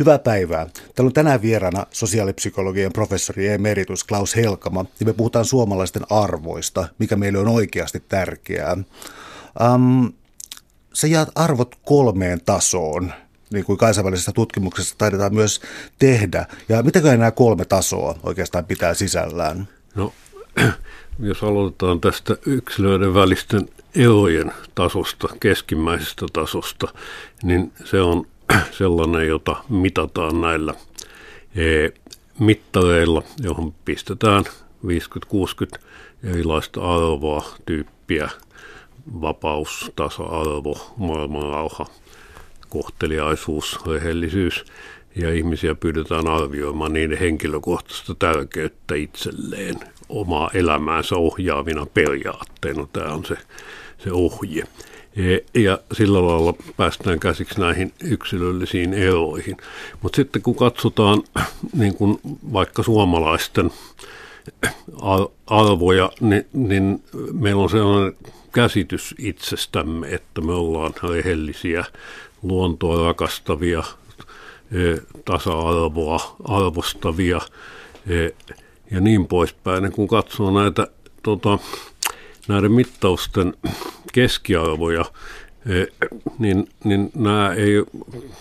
Hyvää päivää. Täällä on tänään vieraana sosiaalipsykologian professori emeritus Klaus Helkama, ja me puhutaan suomalaisten arvoista, mikä meille on oikeasti tärkeää. Um, sä jaat arvot kolmeen tasoon, niin kuin kansainvälisessä tutkimuksessa taidetaan myös tehdä. Ja mitäkö nämä kolme tasoa oikeastaan pitää sisällään? No, jos aloitetaan tästä yksilöiden välisten erojen tasosta, keskimmäisestä tasosta, niin se on sellainen, jota mitataan näillä e, mittareilla, johon pistetään 50-60 erilaista arvoa, tyyppiä, vapaus, tasa-arvo, maailmanrauha, kohteliaisuus, rehellisyys ja ihmisiä pyydetään arvioimaan niiden henkilökohtaista tärkeyttä itselleen omaa elämäänsä ohjaavina periaatteina. Tämä on se, se ohje. E, ja sillä lailla päästään käsiksi näihin yksilöllisiin eroihin. Mutta sitten kun katsotaan niin kun vaikka suomalaisten arvoja, niin, niin meillä on sellainen käsitys itsestämme, että me ollaan rehellisiä, luontoa rakastavia, e, tasa-arvoa arvostavia e, ja niin poispäin. Ja kun katsoo näitä tota, näiden mittausten keskiarvoja, e, niin, niin nämä ei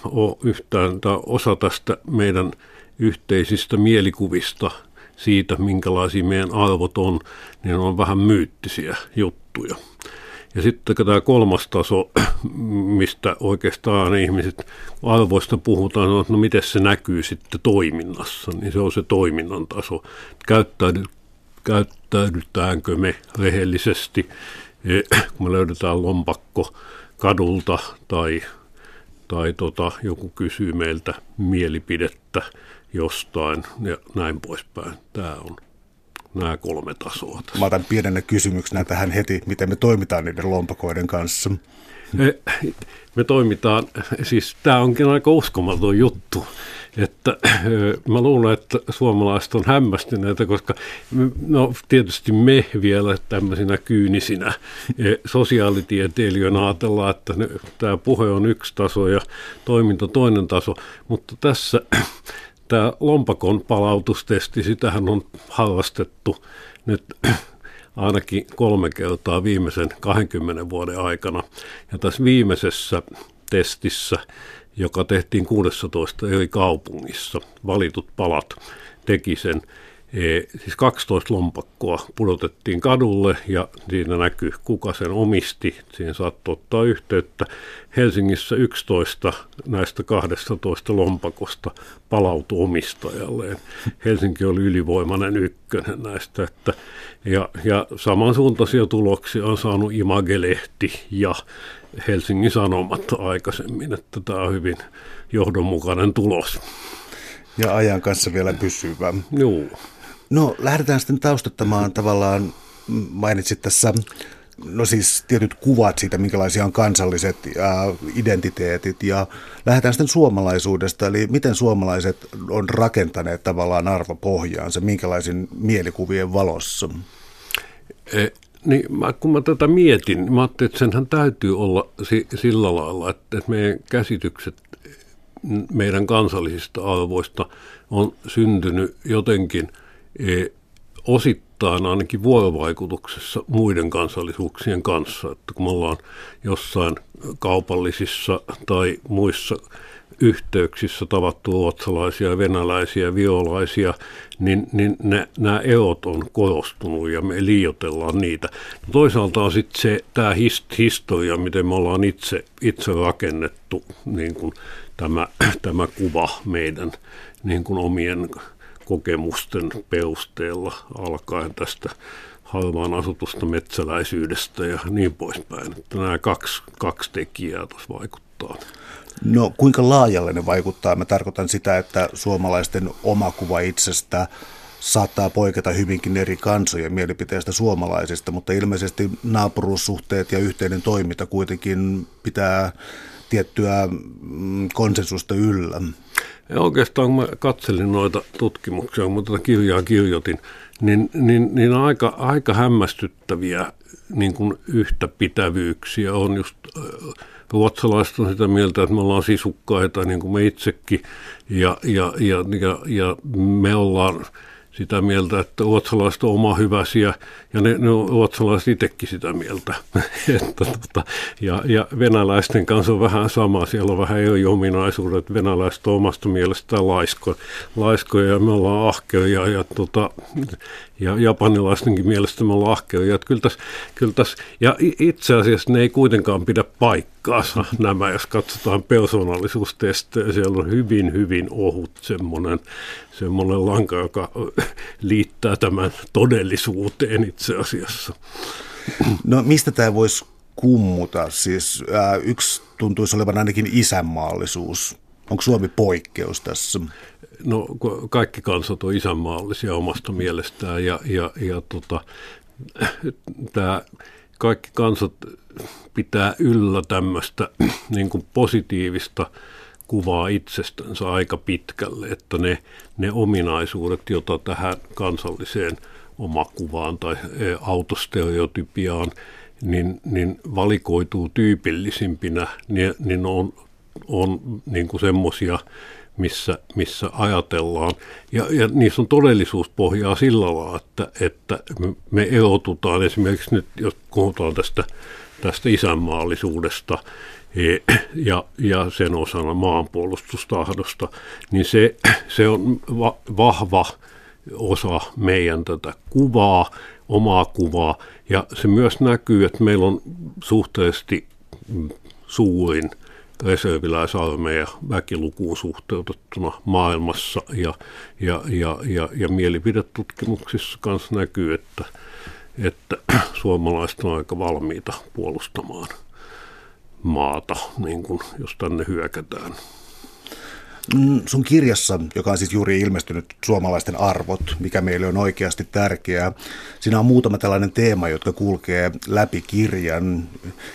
ole yhtään, tai osa tästä meidän yhteisistä mielikuvista siitä, minkälaisia meidän arvot on, niin on vähän myyttisiä juttuja. Ja sitten tämä kolmas taso, mistä oikeastaan ihmiset arvoista puhutaan, on, että no miten se näkyy sitten toiminnassa, niin se on se toiminnan taso. Käyttäydy, käyttäydytäänkö me rehellisesti, e, kun me löydetään lompakko kadulta tai, tai tota, joku kysyy meiltä mielipidettä jostain ja näin poispäin. Tämä on nämä kolme tasoa. Tässä. Mä otan pienenä kysymyksenä tähän heti, miten me toimitaan niiden lompakoiden kanssa. Me, toimitaan, siis tämä onkin aika uskomaton juttu, että mä luulen, että suomalaiset on hämmästyneitä, koska no tietysti me vielä tämmöisinä kyynisinä sosiaalitieteilijöinä ajatellaan, että tämä puhe on yksi taso ja toiminta toinen taso, mutta tässä tämä lompakon palautustesti, sitähän on harrastettu nyt ainakin kolme kertaa viimeisen 20 vuoden aikana. Ja tässä viimeisessä testissä, joka tehtiin 16 eri kaupungissa, valitut palat teki sen siis 12 lompakkoa pudotettiin kadulle ja siinä näkyy, kuka sen omisti. Siihen saattoi ottaa yhteyttä. Helsingissä 11 näistä 12 lompakosta palautui omistajalleen. Helsinki oli ylivoimainen ykkönen näistä. Että, ja, ja samansuuntaisia tuloksia on saanut Imagelehti ja Helsingin Sanomat aikaisemmin, että tämä on hyvin johdonmukainen tulos. Ja ajan kanssa vielä pysyvä. Joo. No lähdetään sitten taustattamaan tavallaan, mainitsit tässä, no siis tietyt kuvat siitä, minkälaisia on kansalliset ja identiteetit ja lähdetään sitten suomalaisuudesta, eli miten suomalaiset on rakentaneet tavallaan arvopohjaansa, minkälaisin mielikuvien valossa? E, niin, mä, kun mä tätä mietin, mä ajattelin, että senhän täytyy olla si, sillä lailla, että, että meidän käsitykset meidän kansallisista arvoista on syntynyt jotenkin – osittain ainakin vuorovaikutuksessa muiden kansallisuuksien kanssa. Että kun me ollaan jossain kaupallisissa tai muissa yhteyksissä tavattu ruotsalaisia, venäläisiä, violaisia, niin, niin ne, nämä eot on korostunut ja me liioitellaan niitä. No toisaalta on sitten se, tämä hist, historia, miten me ollaan itse, itse rakennettu niin kuin tämä, tämä kuva meidän niin kuin omien kokemusten perusteella alkaen tästä harvaan asutusta metsäläisyydestä ja niin poispäin. Että nämä kaksi, kaksi tekijää tuossa vaikuttaa. No kuinka laajalle ne vaikuttaa? Mä tarkoitan sitä, että suomalaisten oma kuva itsestä saattaa poiketa hyvinkin eri kansojen mielipiteistä suomalaisista, mutta ilmeisesti naapuruussuhteet ja yhteinen toiminta kuitenkin pitää tiettyä mm, konsensusta yllä. Ja oikeastaan kun mä katselin noita tutkimuksia, kun mä tätä kirjaa kirjoitin, niin, niin, niin aika, aika hämmästyttäviä niin kuin yhtäpitävyyksiä on just ruotsalaiset on sitä mieltä, että me ollaan sisukkaita niin kuin me itsekin ja, ja, ja, ja, ja me ollaan sitä mieltä, että ruotsalaiset on oma hyväsiä, ja ne, ne on ruotsalaiset itsekin sitä mieltä. että, tota, ja, ja venäläisten kanssa on vähän sama, siellä on vähän eri ominaisuudet. Venäläiset on omasta mielestään laisko, laiskoja, ja me ollaan ahkeria, ja, tota, ja japanilaistenkin mielestä ollaan ahkeria. Kyllä täs, kyllä täs, ja itse asiassa ne ei kuitenkaan pidä paikkaansa nämä, jos katsotaan persoonallisuustestejä. Siellä on hyvin, hyvin ohut semmoinen semmoinen lanka, joka liittää tämän todellisuuteen itse asiassa. No mistä tämä voisi kummuta? Siis ää, yksi tuntuisi olevan ainakin isänmaallisuus. Onko Suomi poikkeus tässä? No kaikki kansat on isänmaallisia omasta mielestään ja, ja, ja tota, tämä kaikki kansat pitää yllä tämmöistä niin kuin positiivista kuvaa itsestänsä aika pitkälle, että ne, ne ominaisuudet, joita tähän kansalliseen omakuvaan tai e, autostereotypiaan, niin, niin valikoituu tyypillisimpinä, niin, niin on, on niin kuin semmoisia, missä, missä ajatellaan. Ja, ja niissä on todellisuuspohjaa sillä lailla, että, että me erotutaan esimerkiksi nyt, jos puhutaan tästä, tästä isänmaallisuudesta, E, ja, ja sen osana maanpuolustustahdosta, niin se, se on va, vahva osa meidän tätä kuvaa, omaa kuvaa, ja se myös näkyy, että meillä on suhteellisesti suurin reserviläisarmeija väkilukuun suhteutettuna maailmassa, ja, ja, ja, ja, ja mielipidetutkimuksissa kanssa näkyy, että, että suomalaiset on aika valmiita puolustamaan maata, niin kuin, jos tänne hyökätään. Mm, sun kirjassa, joka on siis juuri ilmestynyt Suomalaisten arvot, mikä meille on oikeasti tärkeää, siinä on muutama tällainen teema, jotka kulkee läpi kirjan.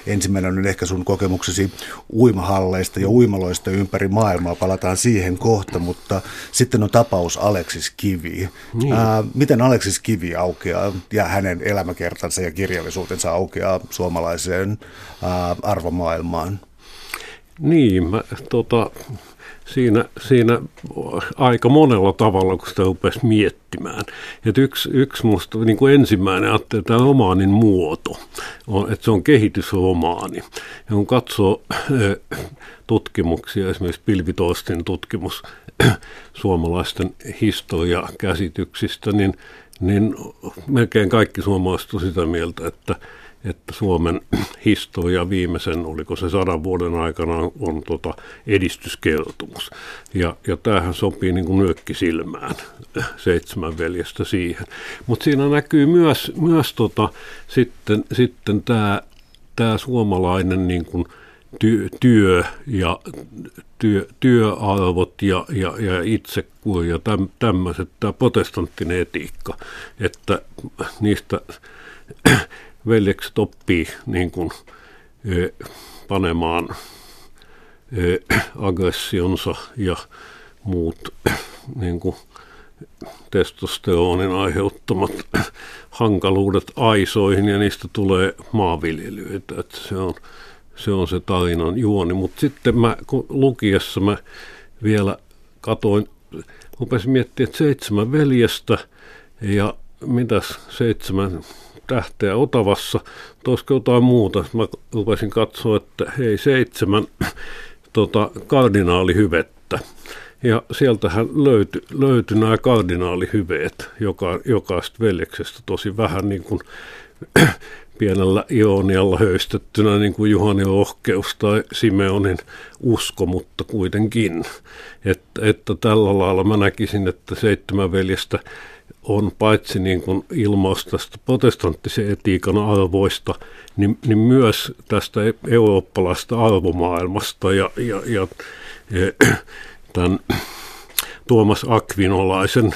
Ensimmäinen on ehkä sun kokemuksesi uimahalleista ja uimaloista ympäri maailmaa, palataan siihen kohta, mutta sitten on tapaus Aleksis Kivi. Niin. Ää, miten Aleksis Kivi aukeaa ja hänen elämäkertansa ja kirjallisuutensa aukeaa suomalaiseen ää, arvomaailmaan? Niin, mä, tota, siinä, siinä aika monella tavalla, kun sitä rupesi miettimään. Et yksi, yksi musta niin kuin ensimmäinen ajattelu, tämä romaanin muoto, on, että se on kehitysromaani. Ja kun katsoo eh, tutkimuksia, esimerkiksi Pilvitoistin tutkimus suomalaisten historiakäsityksistä, niin, niin melkein kaikki suomalaiset on sitä mieltä, että – että Suomen historia viimeisen, oliko se sadan vuoden aikana, on tota edistyskertomus. Ja, ja tämähän sopii niin kuin nyökki silmään, seitsemän veljestä siihen. Mutta siinä näkyy myös, myös tota, sitten, sitten tämä, tämä suomalainen niin kuin työ, työ ja työ, työarvot ja, ja, ja itsekuri ja täm, tämmöiset, tämä protestanttinen etiikka, että niistä veljekset oppii niin kuin, e, panemaan e, aggressionsa ja muut niin kuin, testosteronin aiheuttamat hankaluudet aisoihin ja niistä tulee maanviljelyitä. Että se, on, se on se tarinan juoni. Mutta sitten mä kun lukiessa mä vielä katoin, rupesin miettimään, että seitsemän veljestä ja mitäs seitsemän tähteä Otavassa, olisiko jotain muuta. Mä rupesin katsoa, että hei seitsemän tota, kardinaalihyvettä. Ja sieltähän löytyi, löytyi nämä kardinaalihyveet joka, jokaista veljeksestä tosi vähän niin kuin pienellä ionialla höystettynä niin kuin Juhani rohkeus tai Simeonin usko, mutta kuitenkin. Että, että tällä lailla mä näkisin, että seitsemän veljestä on paitsi niin kuin ilmaus tästä protestanttisen etiikan arvoista, niin, niin myös tästä eurooppalaista arvomaailmasta ja, ja, ja, ja tämän Tuomas Akvinolaisen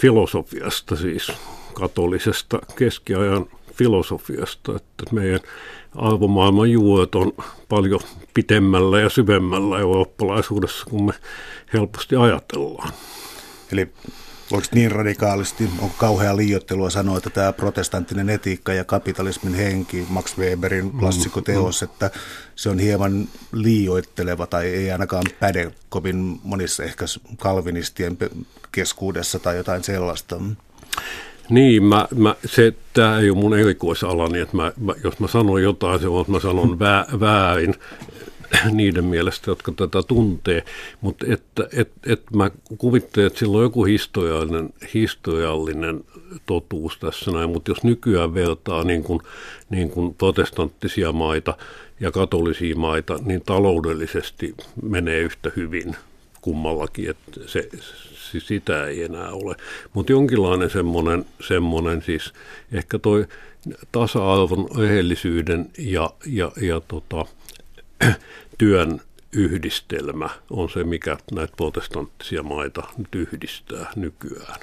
filosofiasta, siis katolisesta keskiajan filosofiasta, että meidän arvomaailman juuret on paljon pitemmällä ja syvemmällä eurooppalaisuudessa kuin me helposti ajatellaan. Eli Voiko niin radikaalisti, onko kauhea liiottelua sanoa, että tämä protestanttinen etiikka ja kapitalismin henki, Max Weberin mm, klassikoteos, mm, että se on hieman liioitteleva tai ei ainakaan päde kovin monissa ehkä kalvinistien keskuudessa tai jotain sellaista? Niin, mä, mä, se, tämä ei ole mun erikoisalani, että mä, mä, jos mä sanon jotain, se on, että mä sanon vä, väärin niiden mielestä, jotka tätä tuntee, mutta että et, et mä kuvittelen, että sillä on joku historiallinen, historiallinen totuus tässä näin, mutta jos nykyään vertaa niin kuin, niin kuin protestanttisia maita ja katolisia maita, niin taloudellisesti menee yhtä hyvin kummallakin, että se, siis sitä ei enää ole. Mutta jonkinlainen semmoinen, semmoinen siis ehkä toi tasa-arvon rehellisyyden ja, ja, ja tota, työn yhdistelmä on se, mikä näitä protestanttisia maita nyt yhdistää nykyään.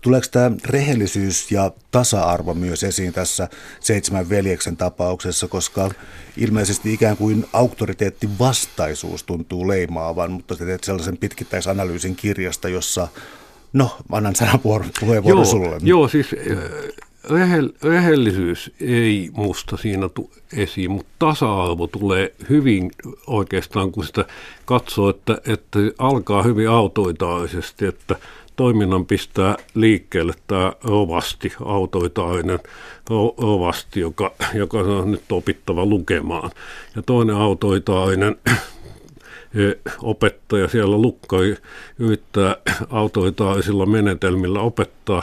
Tuleeko tämä rehellisyys ja tasa-arvo myös esiin tässä seitsemän veljeksen tapauksessa, koska ilmeisesti ikään kuin auktoriteetti vastaisuus tuntuu leimaavan, mutta te teet sellaisen pitkittäisanalyysin kirjasta, jossa, no, annan sanan puheenvuoron sulle. Joo, siis rehell, rehellisyys ei musta siinä tu, esiin, mutta tasa-arvo tulee hyvin oikeastaan, kun sitä katsoo, että, että alkaa hyvin autoitaisesti, että toiminnan pistää liikkeelle tämä rovasti, autoitainen rovasti, joka, joka on nyt opittava lukemaan. Ja toinen autoitainen opettaja siellä lukka yrittää autoitaisilla menetelmillä opettaa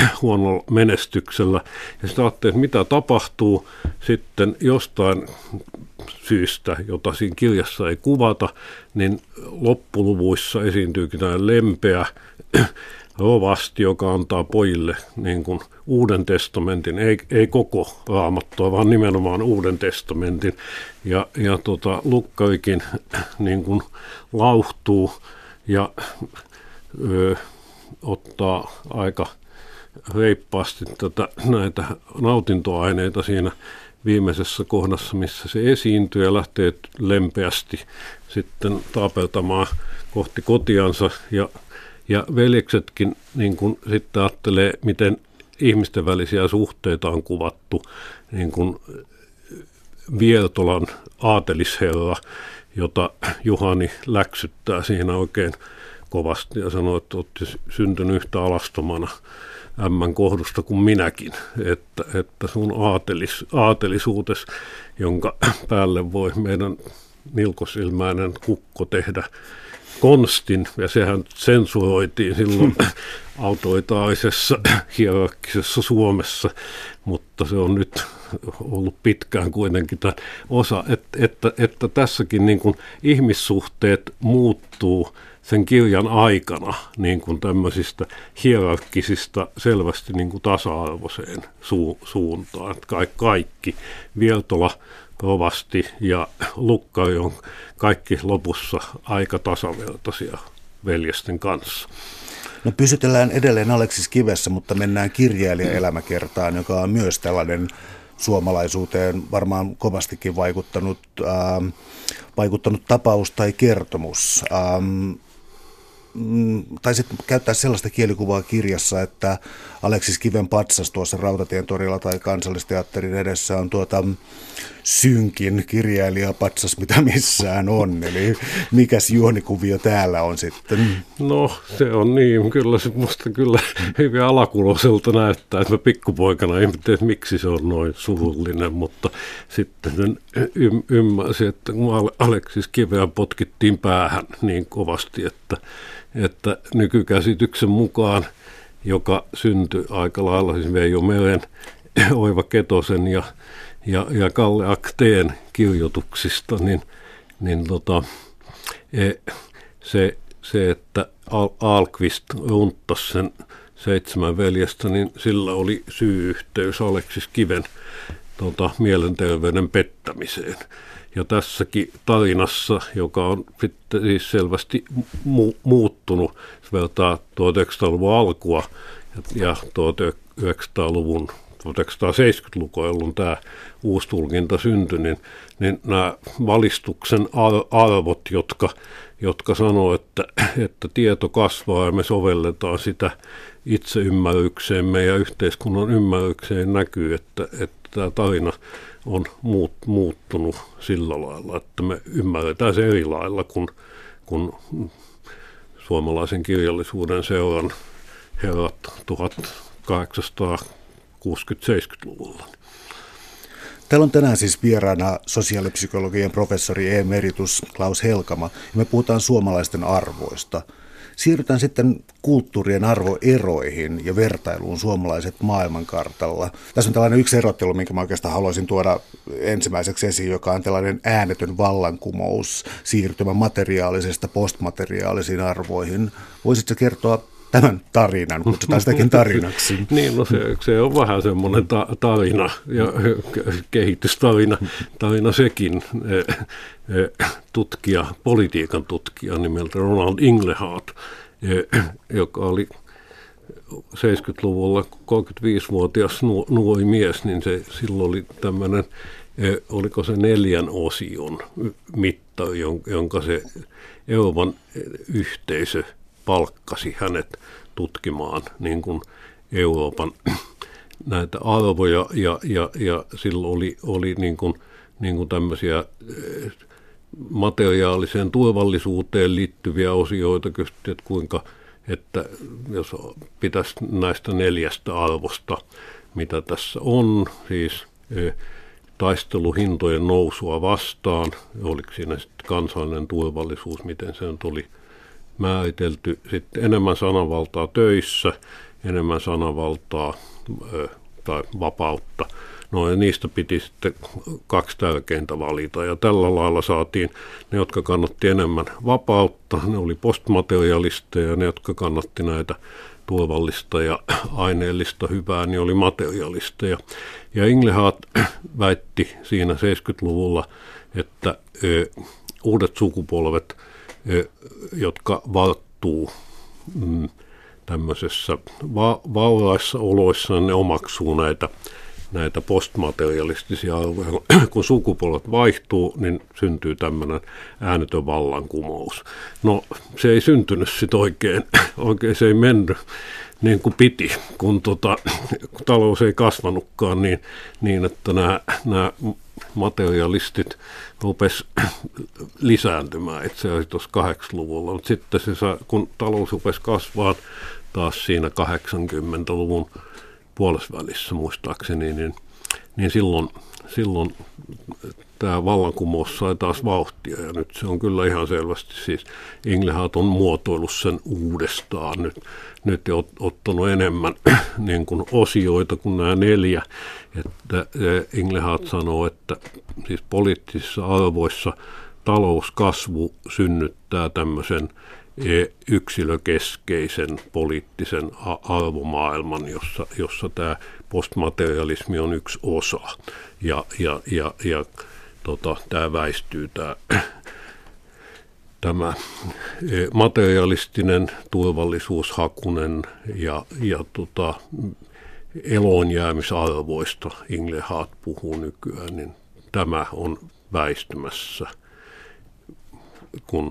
huonolla menestyksellä. Ja sitten ajattelin, että mitä tapahtuu sitten jostain syystä, jota siinä kirjassa ei kuvata, niin loppuluvuissa esiintyykin tämä lempeä rovasti, joka antaa pojille niin kuin uuden testamentin, ei, ei koko raamattua, vaan nimenomaan uuden testamentin. Ja, ja tota, Lukkarikin niin kuin lauhtuu ja ö, ottaa aika reippaasti tätä, näitä nautintoaineita siinä viimeisessä kohdassa, missä se esiintyy ja lähtee lempeästi sitten taapeltamaan kohti kotiansa. Ja, ja veljeksetkin niin kun sitten ajattelee, miten ihmisten välisiä suhteita on kuvattu, niin kuin Viertolan aatelisherra, jota Juhani läksyttää siinä oikein kovasti ja sanoo, että olette syntynyt yhtä alastomana ämmän kohdusta kuin minäkin, että, että sun aatelis, aatelisuutes, jonka päälle voi meidän nilkosilmäinen kukko tehdä konstin, ja sehän sensuroitiin silloin autoitaisessa hierarkkisessa Suomessa, mutta se on nyt ollut pitkään kuitenkin tämä osa, että, että, että tässäkin niin kuin ihmissuhteet muuttuu sen kirjan aikana niin kuin tämmöisistä hierarkkisista selvästi niin kuin tasa-arvoiseen su- suuntaan. Että kaikki, Viertola, Rovasti ja Lukkari on kaikki lopussa aika tasavertaisia veljesten kanssa. No pysytellään edelleen Aleksis Kivessä, mutta mennään kirjailijaelämäkertaan, joka on myös tällainen suomalaisuuteen varmaan kovastikin vaikuttanut, äh, vaikuttanut tapaus tai kertomus. Ähm, mm, taisit käyttää sellaista kielikuvaa kirjassa, että Aleksis Kiven patsas tuossa Rautatien torilla tai kansallisteatterin edessä on tuota synkin kirjailijapatsas, mitä missään on. Eli mikäs juonikuvio täällä on sitten? No se on niin, kyllä se musta kyllä hyvin alakuloiselta näyttää, että mä pikkupoikana ihmettelin, että miksi se on noin surullinen, mutta sitten ymmärsin, että kun Aleksis Kiveä potkittiin päähän niin kovasti, että että nykykäsityksen mukaan, joka syntyi aika lailla siis Veijo Meren, Oiva Ketosen ja, ja, ja Kalle Akteen kirjoituksista, niin, niin tota, e, se, se, että Al- Alkvist runttasi sen seitsemän veljestä, niin sillä oli syy-yhteys Aleksis Kiven tota, mielenterveyden pettämiseen. Ja tässäkin tarinassa, joka on sitten siis selvästi mu- muuttunut, vertaa 1900-luvun alkua ja 1900-luvun 1970-lukua, jolloin tämä uusi tulkinta syntyi, niin, niin nämä valistuksen arvot, jotka, jotka sanoo, että, että tieto kasvaa ja me sovelletaan sitä itseymmärrykseemme ja yhteiskunnan ymmärrykseen näkyy, että, että tämä tarina on muut, muuttunut sillä lailla, että me ymmärretään se eri lailla kuin, kuin suomalaisen kirjallisuuden seuran herrat 1860-70-luvulla. Täällä on tänään siis vieraana sosiaalipsykologian professori emeritus Klaus Helkama, me puhutaan suomalaisten arvoista – Siirrytään sitten kulttuurien arvoeroihin ja vertailuun suomalaiset maailmankartalla. Tässä on tällainen yksi erottelu, minkä mä oikeastaan haluaisin tuoda ensimmäiseksi esiin, joka on tällainen äänetön vallankumous, siirtymä materiaalisesta postmateriaalisiin arvoihin. Voisitko kertoa tämän tarinan, kutsutaan sitäkin tarinaksi. niin, no se, se on vähän semmoinen ta- tarina ja kehitystarina tarina sekin. E, e, tutkija, politiikan tutkija nimeltä Ronald Inglehart, e, joka oli 70-luvulla 35-vuotias nuori mies, niin se silloin oli tämmöinen, oliko se neljän osion mitta, jonka se Euroopan yhteisö palkkasi hänet tutkimaan niin kuin Euroopan näitä arvoja ja, ja, ja silloin oli, oli niin kuin, niin kuin tämmöisiä eh, materiaaliseen turvallisuuteen liittyviä osioita, että kuinka, että jos pitäisi näistä neljästä arvosta, mitä tässä on, siis eh, taisteluhintojen nousua vastaan, oliko siinä sitten kansallinen turvallisuus, miten se nyt oli – määritelty sitten enemmän sananvaltaa töissä, enemmän sananvaltaa ö, tai vapautta. No ja niistä piti sitten kaksi tärkeintä valita ja tällä lailla saatiin ne, jotka kannatti enemmän vapautta, ne oli postmaterialisteja ja ne, jotka kannatti näitä turvallista ja aineellista hyvää, niin oli materialisteja. Ja Inglehaat väitti siinä 70-luvulla, että ö, uudet sukupolvet – jotka valttuu mm, tämmöisessä va- vauraissa oloissa, ne omaksuu näitä, näitä postmaterialistisia arvoja. Kun sukupolvet vaihtuu, niin syntyy tämmöinen äänetön vallankumous. No se ei syntynyt sitten oikein, oikein se ei mennyt niin kuin piti, kun, tota, kun talous ei kasvanutkaan niin, niin että nämä, nämä materialistit rupesi lisääntymään itse asiassa tuossa 80-luvulla, mutta sitten se kun talous rupesi kasvaa taas siinä 80-luvun puolesvälissä muistaakseni, niin, niin silloin, silloin tämä vallankumous sai taas vauhtia ja nyt se on kyllä ihan selvästi siis Inglehat on muotoillut sen uudestaan nyt, nyt ottanut enemmän niin kuin osioita kuin nämä neljä, että Inglehat sanoo, että siis poliittisissa arvoissa talouskasvu synnyttää tämmöisen e, yksilökeskeisen poliittisen arvomaailman, jossa, jossa tämä postmaterialismi on yksi osa. Ja, ja, ja, ja tota, tämä väistyy tämä, tämä materialistinen turvallisuushakunen ja, ja tota, eloonjäämisarvoista Inglehaat puhuu nykyään, niin tämä on väistymässä, kun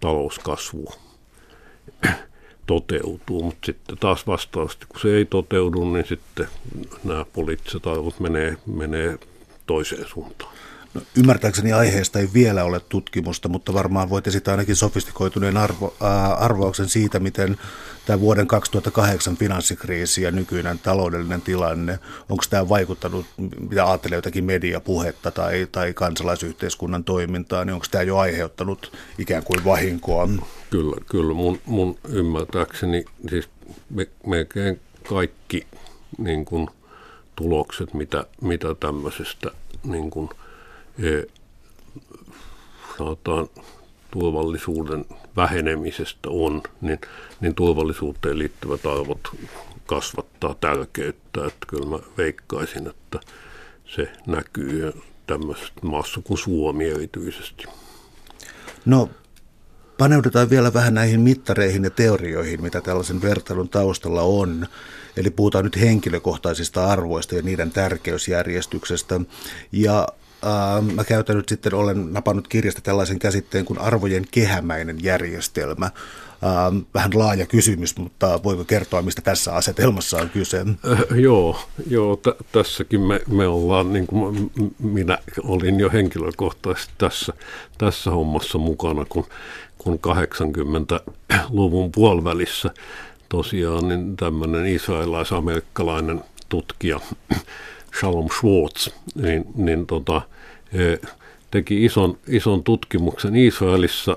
talouskasvu toteutuu, mutta sitten taas vastaavasti, kun se ei toteudu, niin sitten nämä poliittiset arvot menee, menee toiseen suuntaan. No, ymmärtääkseni aiheesta ei vielä ole tutkimusta, mutta varmaan voit esittää ainakin sofistikoituneen arvo, äh, arvauksen siitä, miten tämä vuoden 2008 finanssikriisi ja nykyinen taloudellinen tilanne, onko tämä vaikuttanut, mitä ajattelee jotakin mediapuhetta tai, tai kansalaisyhteiskunnan toimintaa, niin onko tämä jo aiheuttanut ikään kuin vahinkoa? Kyllä, kyllä mun, mun ymmärtääkseni siis me, melkein kaikki niin kuin, tulokset, mitä, mitä tämmöisestä niin kuin, e, sanotaan, turvallisuuden vähenemisestä on, niin, niin turvallisuuteen liittyvät arvot kasvattaa tärkeyttä. Että kyllä mä veikkaisin, että se näkyy tämmöisessä maassa kuin Suomi erityisesti. No Paneudutaan vielä vähän näihin mittareihin ja teorioihin, mitä tällaisen vertailun taustalla on. Eli puhutaan nyt henkilökohtaisista arvoista ja niiden tärkeysjärjestyksestä. Ja mä käytän nyt sitten, olen napannut kirjasta tällaisen käsitteen kuin arvojen kehämäinen järjestelmä. Äh, vähän laaja kysymys, mutta voiko kertoa, mistä tässä asetelmassa on kyse? Äh, joo, joo t- tässäkin me, me ollaan, niin kuin minä olin jo henkilökohtaisesti tässä, tässä hommassa mukana, kun, kun 80-luvun puolivälissä tosiaan niin tämmöinen israelais-amerikkalainen tutkija Shalom Schwartz, niin, niin tota, teki ison, ison tutkimuksen Israelissa,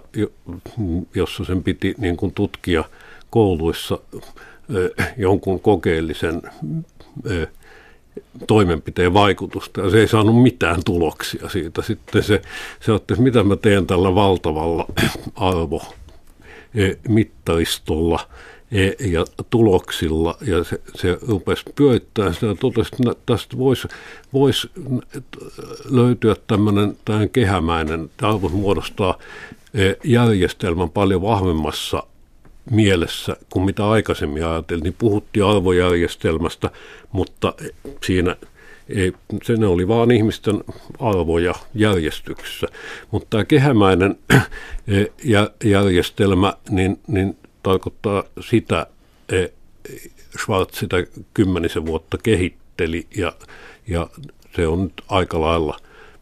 jossa sen piti niin kuin tutkia kouluissa jonkun kokeellisen toimenpiteen vaikutusta ja se ei saanut mitään tuloksia siitä. Sitten se, se otti, mitä mä teen tällä valtavalla arvo mittaistolla E, ja tuloksilla, ja se, se rupesi pyörittämään sitä ja totesi, että tästä voisi vois löytyä tämmöinen kehämäinen, tämä muodostaa e, järjestelmän paljon vahvemmassa mielessä kuin mitä aikaisemmin ajateltiin. Puhuttiin arvojärjestelmästä, mutta siinä ei, se ne oli vaan ihmisten arvoja järjestyksessä. Mutta tämä kehämäinen e, järjestelmä, niin, niin tarkoittaa sitä, että Schwarz sitä kymmenisen vuotta kehitteli ja, ja se on nyt aika lailla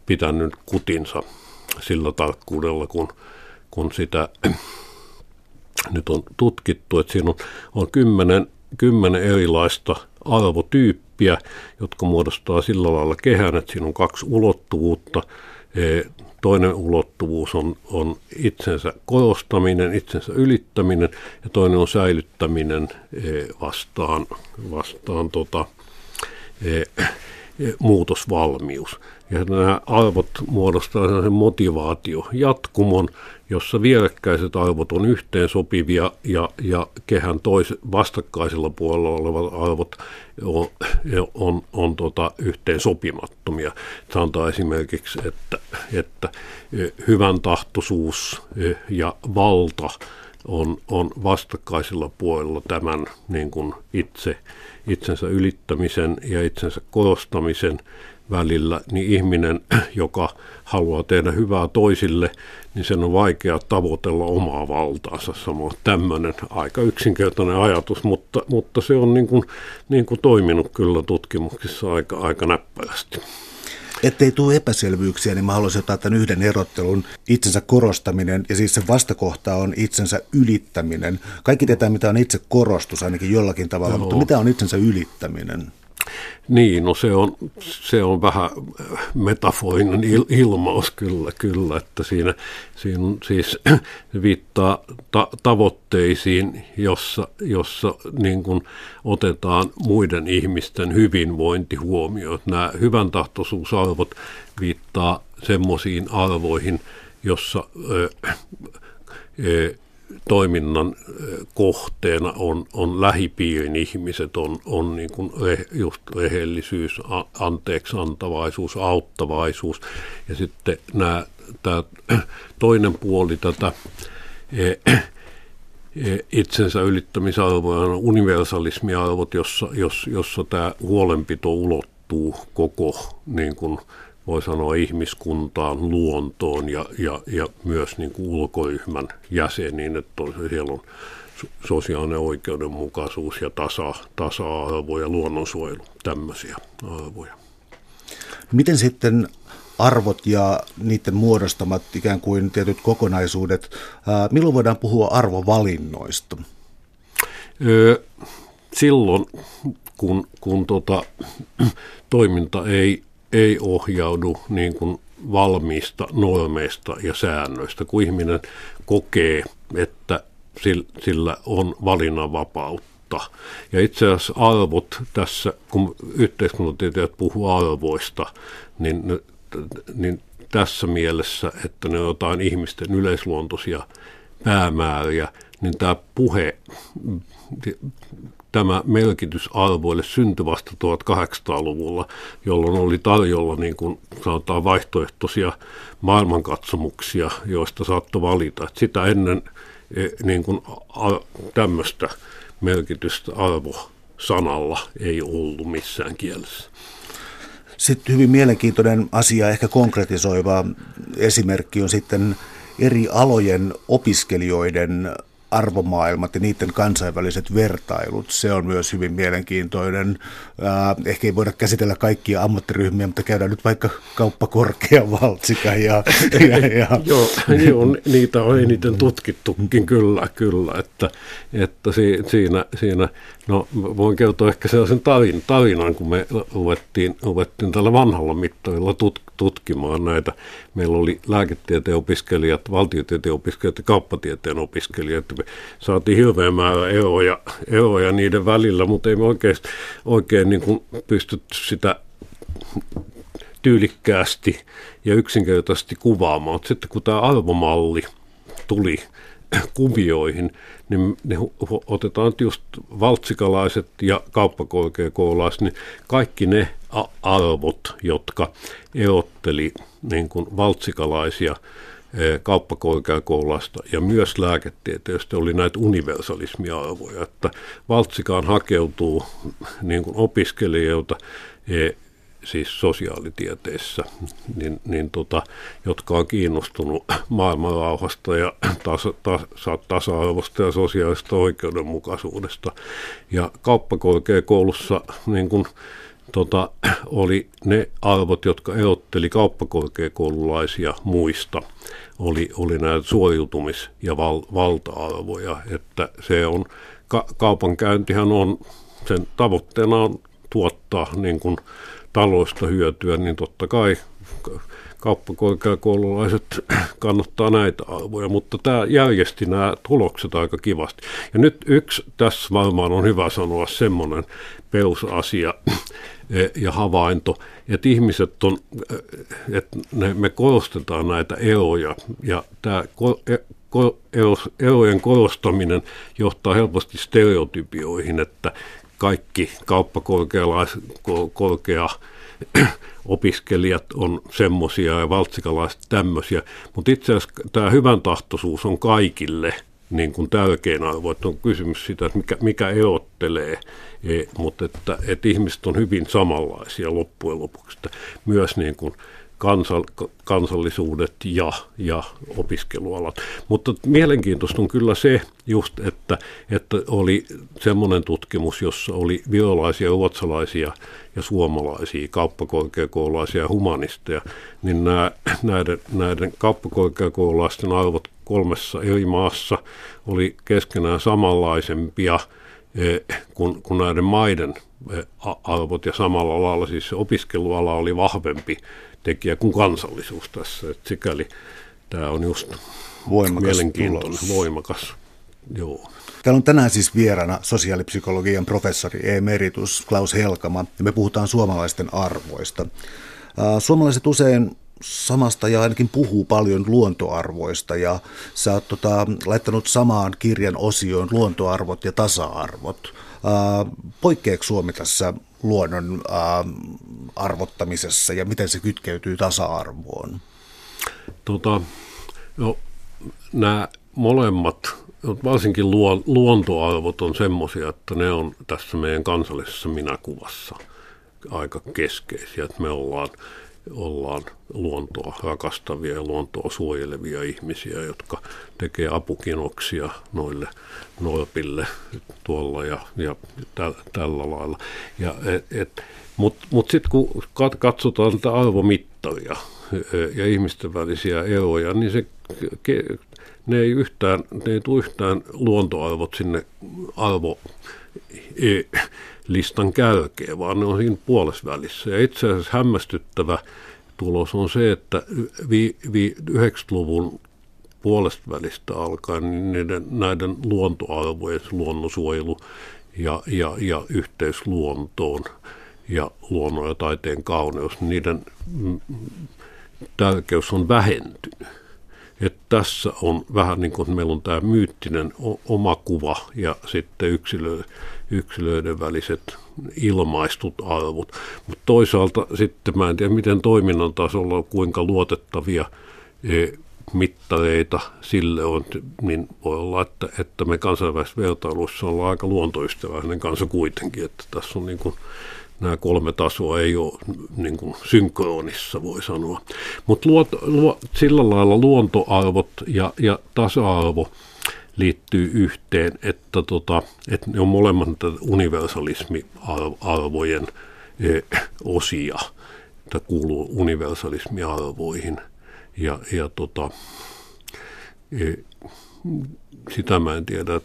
pitänyt kutinsa sillä tarkkuudella, kun, kun sitä nyt on tutkittu, että siinä on, on kymmenen, kymmenen erilaista arvotyyppiä, jotka muodostaa sillä lailla kehän, että siinä on kaksi ulottuvuutta, Toinen ulottuvuus on, on itsensä korostaminen, itsensä ylittäminen ja toinen on säilyttäminen eh, vastaan, vastaan tota, eh, eh, muutosvalmius. Ja nämä arvot muodostavat sellaisen motivaatio, jatkumon, jossa vierekkäiset arvot on yhteen sopivia ja, ja kehän tois, vastakkaisella puolella olevat arvot on, on, on tota, yhteen sopimattomia. Sanotaan esimerkiksi, että, että hyvän tahtoisuus ja valta on, on vastakkaisella puolella tämän niin kuin itse, itsensä ylittämisen ja itsensä korostamisen välillä, niin ihminen, joka haluaa tehdä hyvää toisille, niin sen on vaikea tavoitella omaa valtaansa. Samoin tämmöinen aika yksinkertainen ajatus, mutta, mutta se on niin kuin, niin kuin toiminut kyllä tutkimuksissa aika, aika näppärästi. Ettei tule epäselvyyksiä, niin mä haluaisin ottaa tämän yhden erottelun. Itsensä korostaminen ja siis se vastakohta on itsensä ylittäminen. Kaikki tietää, mitä on itse korostus ainakin jollakin tavalla, Joo. mutta mitä on itsensä ylittäminen? Niin, no se on, se on vähän metaforinen il, ilmaus kyllä, kyllä, että siinä, siinä siis viittaa ta, tavoitteisiin, jossa, jossa niin kuin otetaan muiden ihmisten hyvinvointi huomioon. Nämä hyvän tahtoisuusarvot viittaa semmoisiin arvoihin, jossa ö, ö, toiminnan kohteena on, on lähipiirin ihmiset, on, on niin kuin re, just rehellisyys, anteeksi antavaisuus, auttavaisuus. Ja sitten nämä, tämä toinen puoli tätä e, e, itsensä ylittämisarvoja on universalismiarvot, jossa, jos, jossa tämä huolenpito ulottuu koko niin kuin, voi sanoa ihmiskuntaan, luontoon ja, ja, ja myös niin kuin ulkoryhmän jäseniin, että siellä on sosiaalinen oikeudenmukaisuus ja tasa, tasa-arvo ja luonnonsuojelu, tämmöisiä arvoja. Miten sitten arvot ja niiden muodostamat ikään kuin tietyt kokonaisuudet, milloin voidaan puhua arvovalinnoista? silloin, kun, kun tota, toiminta ei ei ohjaudu niin kuin valmiista normeista ja säännöistä, kun ihminen kokee, että sillä on valinnanvapautta. Ja itse asiassa arvot tässä, kun yhteiskuntatieteilijät puhuu arvoista, niin, niin tässä mielessä, että ne on jotain ihmisten yleisluontoisia päämääriä, niin tämä puhe, tämä merkitys arvoille syntyi vasta 1800-luvulla, jolloin oli tarjolla niin kuin sanotaan vaihtoehtoisia maailmankatsomuksia, joista saattoi valita. Että sitä ennen e, niin kuin tämmöistä merkitystä arvo-sanalla ei ollut missään kielessä. Sitten hyvin mielenkiintoinen asia, ehkä konkretisoiva esimerkki on sitten eri alojen opiskelijoiden arvomaailmat ja niiden kansainväliset vertailut. Se on myös hyvin mielenkiintoinen. Äh, ehkä ei voida käsitellä kaikkia ammattiryhmiä, mutta käydään nyt vaikka kauppakorkea, valtsika ja... ja, ja. joo, joo, niitä on eniten tutkittukin kyllä, kyllä, että, että siinä, siinä No voin kertoa ehkä sellaisen tarin, tarinan, kun me luettiin, luettiin tällä vanhalla mittarilla tut, tutkimaan näitä. Meillä oli lääketieteen opiskelijat, valtiotieteen opiskelijat ja kauppatieteen opiskelijat. Saatiin hirveän määrä eroja, eroja niiden välillä, mutta ei me oikein, oikein niin kuin pystytty sitä tyylikkäästi ja yksinkertaisesti kuvaamaan. Sitten kun tämä arvomalli tuli kuvioihin, niin ne otetaan just valtsikalaiset ja kauppakorkeakoulaiset, niin kaikki ne arvot, jotka erotteli niin kuin valtsikalaisia e, kauppakorkeakoulasta ja myös lääketieteestä oli näitä universalismiarvoja, että valtsikaan hakeutuu niin kuin opiskelijoilta e, siis sosiaalitieteissä, niin, niin tota, jotka on kiinnostunut maailmanrauhasta ja tasa, tasa, tasa-arvosta ja sosiaalista oikeudenmukaisuudesta. Ja kauppakorkeakoulussa niin kun, tota, oli ne arvot, jotka erotteli kauppakorkeakoululaisia muista, oli, oli näitä suoriutumis- ja val, valta-arvoja, että se on, ka, kaupankäyntihän on, sen tavoitteena on tuottaa niin kuin taloista hyötyä, niin totta kai kauppakorkeakoululaiset kannattaa näitä arvoja, mutta tämä järjesti nämä tulokset aika kivasti. Ja nyt yksi tässä varmaan on hyvä sanoa semmoinen perusasia ja havainto, että ihmiset on, e, että me korostetaan näitä eroja. Ja tämä e, erojen korostaminen johtaa helposti stereotypioihin, että kaikki kauppakorkea opiskelijat on semmoisia ja valtsikalaiset tämmöisiä, mutta itse asiassa tämä hyvän tahtoisuus on kaikille niin kuin tärkein arvo, että on kysymys siitä, että mikä, mikä erottelee, e, mutta että, että ihmiset on hyvin samanlaisia loppujen lopuksi, että myös niin kuin kansal, kansallisuudet ja, ja opiskelualat. Mutta mielenkiintoista on kyllä se just, että, että oli semmoinen tutkimus, jossa oli virolaisia, ruotsalaisia ja suomalaisia kauppakorkeakoululaisia ja humanisteja, niin nämä, näiden, näiden kauppakorkeakoululaisten arvot kolmessa eri maassa oli keskenään samanlaisempia eh, kuin, kuin näiden maiden eh, arvot ja samalla lailla siis se opiskeluala oli vahvempi tekijä kuin kansallisuus tässä. että sikäli tämä on just voimakas mielenkiintoinen, tulos. voimakas. Joo. Täällä on tänään siis vieraana sosiaalipsykologian professori emeritus Klaus Helkama, ja me puhutaan suomalaisten arvoista. Suomalaiset usein samasta ja ainakin puhuu paljon luontoarvoista ja sä oot tota, laittanut samaan kirjan osioon luontoarvot ja tasa-arvot. poikkeeko Suomi tässä luonnon arvottamisessa ja miten se kytkeytyy tasa-arvoon? Tota, no, nämä molemmat, varsinkin luontoarvot on semmoisia, että ne on tässä meidän kansallisessa minäkuvassa aika keskeisiä, että me ollaan ollaan luontoa rakastavia ja luontoa suojelevia ihmisiä, jotka tekee apukinoksia noille norpille tuolla ja, ja tä, tällä lailla. Ja, Mutta mut sitten kun katsotaan tätä arvomittaria e, ja ihmisten välisiä eroja, niin se, ne ei, yhtään, ne ei tule yhtään luontoarvot sinne arvo e, listan kälkeen, vaan ne on siinä puolesvälissä. Ja itse asiassa hämmästyttävä tulos on se, että vi, vi, 90-luvun puolesta välistä alkaen niin näiden, näiden luontoarvojen, luonnonsuojelu ja, ja, ja yhteys luontoon ja luonnon ja taiteen kauneus, niiden tärkeys on vähentynyt. että tässä on vähän niin kuin, meillä on tämä myyttinen oma kuva ja sitten yksilö, yksilöiden väliset ilmaistut arvot. Mutta toisaalta sitten mä en tiedä, miten toiminnan tasolla, kuinka luotettavia e, mittareita sille on, niin voi olla, että, että me kansainvälisessä vertailuissa ollaan aika luontoystävällinen kanssa kuitenkin, että tässä on niin kuin, nämä kolme tasoa ei ole niin kuin synkronissa, voi sanoa. Mutta sillä lailla luontoarvot ja, ja tasa-arvo liittyy yhteen, että, tota, että ne on molemmat universalismiarvojen e, osia, että kuuluu universalismiarvoihin. Ja, ja tota, e, sitä mä en tiedä.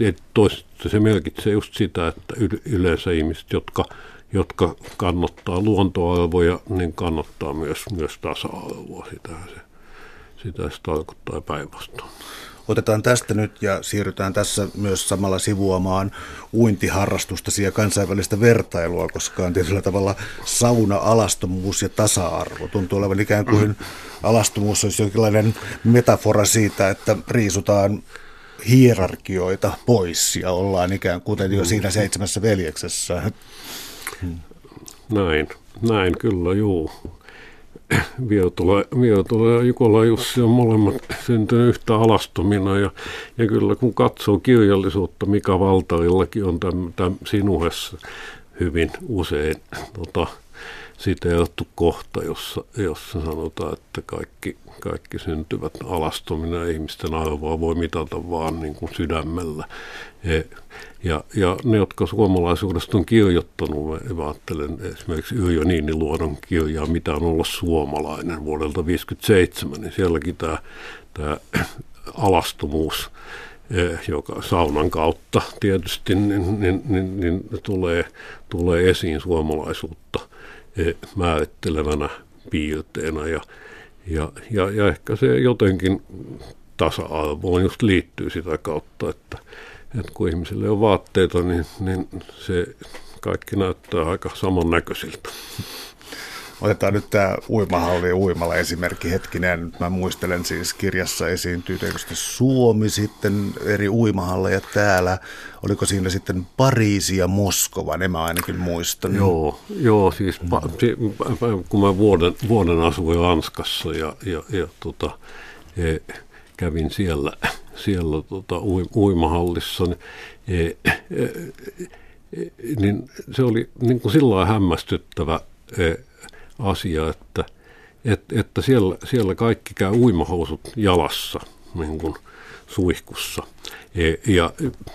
Et toista se merkitsee just sitä, että yleensä ihmiset, jotka, jotka kannattaa luontoarvoja, niin kannattaa myös, myös tasa-arvoa. Sitä se, sitä se tarkoittaa päinvastoin. Otetaan tästä nyt ja siirrytään tässä myös samalla sivuamaan uintiharrastusta ja kansainvälistä vertailua, koska on tietyllä tavalla sauna, alastomuus ja tasa-arvo. Tuntuu olevan ikään kuin alastomuus olisi jonkinlainen metafora siitä, että riisutaan hierarkioita pois ja ollaan ikään kuin jo siinä seitsemässä veljeksessä. Näin, näin kyllä, juu. Viotola, ja Jukola Jussi on molemmat syntynyt yhtä alastomina. Ja, ja kyllä kun katsoo kirjallisuutta, mikä Valtarillakin on tämän sinuhessa hyvin usein tota, siteerattu kohta, jossa, jossa sanotaan, että kaikki, kaikki syntyvät alastomina ihmisten arvoa voi mitata vaan niin kuin sydämellä. Ja, ja ne, jotka suomalaisuudesta on kirjoittanut, mä ajattelen esimerkiksi Yrjö Niiniluodon kirjaa, mitä on olla suomalainen vuodelta 1957, niin sielläkin tämä, tämä alastomuus, joka saunan kautta tietysti niin, niin, niin, niin tulee, tulee esiin suomalaisuutta määrittelevänä piirteenä ja, ja, ja, ja ehkä se jotenkin tasa-arvoon just liittyy sitä kautta, että että kun ihmisille on vaatteita, niin, niin se kaikki näyttää aika samannäköisiltä. Otetaan nyt tämä uimahalli uimalla esimerkki hetkinen. Mä muistelen siis kirjassa esiintyy tietysti Suomi, sitten eri uimahalleja täällä. Oliko siinä sitten Pariisi ja Moskova, ne mä ainakin muistan. Joo, joo siis kun mä vuoden, vuoden asuin Ranskassa ja, ja, ja tota, e, kävin siellä siellä tota, uimahallissa, niin, e, e, e, niin se oli niin kuin sillä hämmästyttävä e, asia, että, et, että siellä, siellä kaikki käy uimahousut jalassa niin kuin suihkussa. E, ja,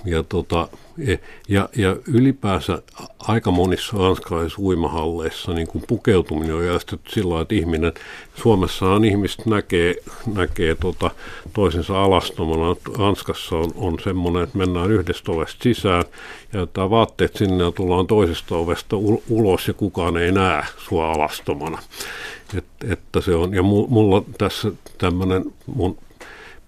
ja, tota, e, ja, ja ylipäänsä aika monissa ranskalaisissa uimahalleissa niin kuin pukeutuminen on järjestetty sillä että ihminen, Suomessahan ihmiset näkee, näkee tota, toisensa alastomana. Ranskassa on, on semmoinen, että mennään yhdestä ovesta sisään ja tämä vaatteet sinne ja tullaan toisesta ovesta ulos ja kukaan ei näe sua alastomana. Et, että se on, ja mulla tässä tämmöinen mun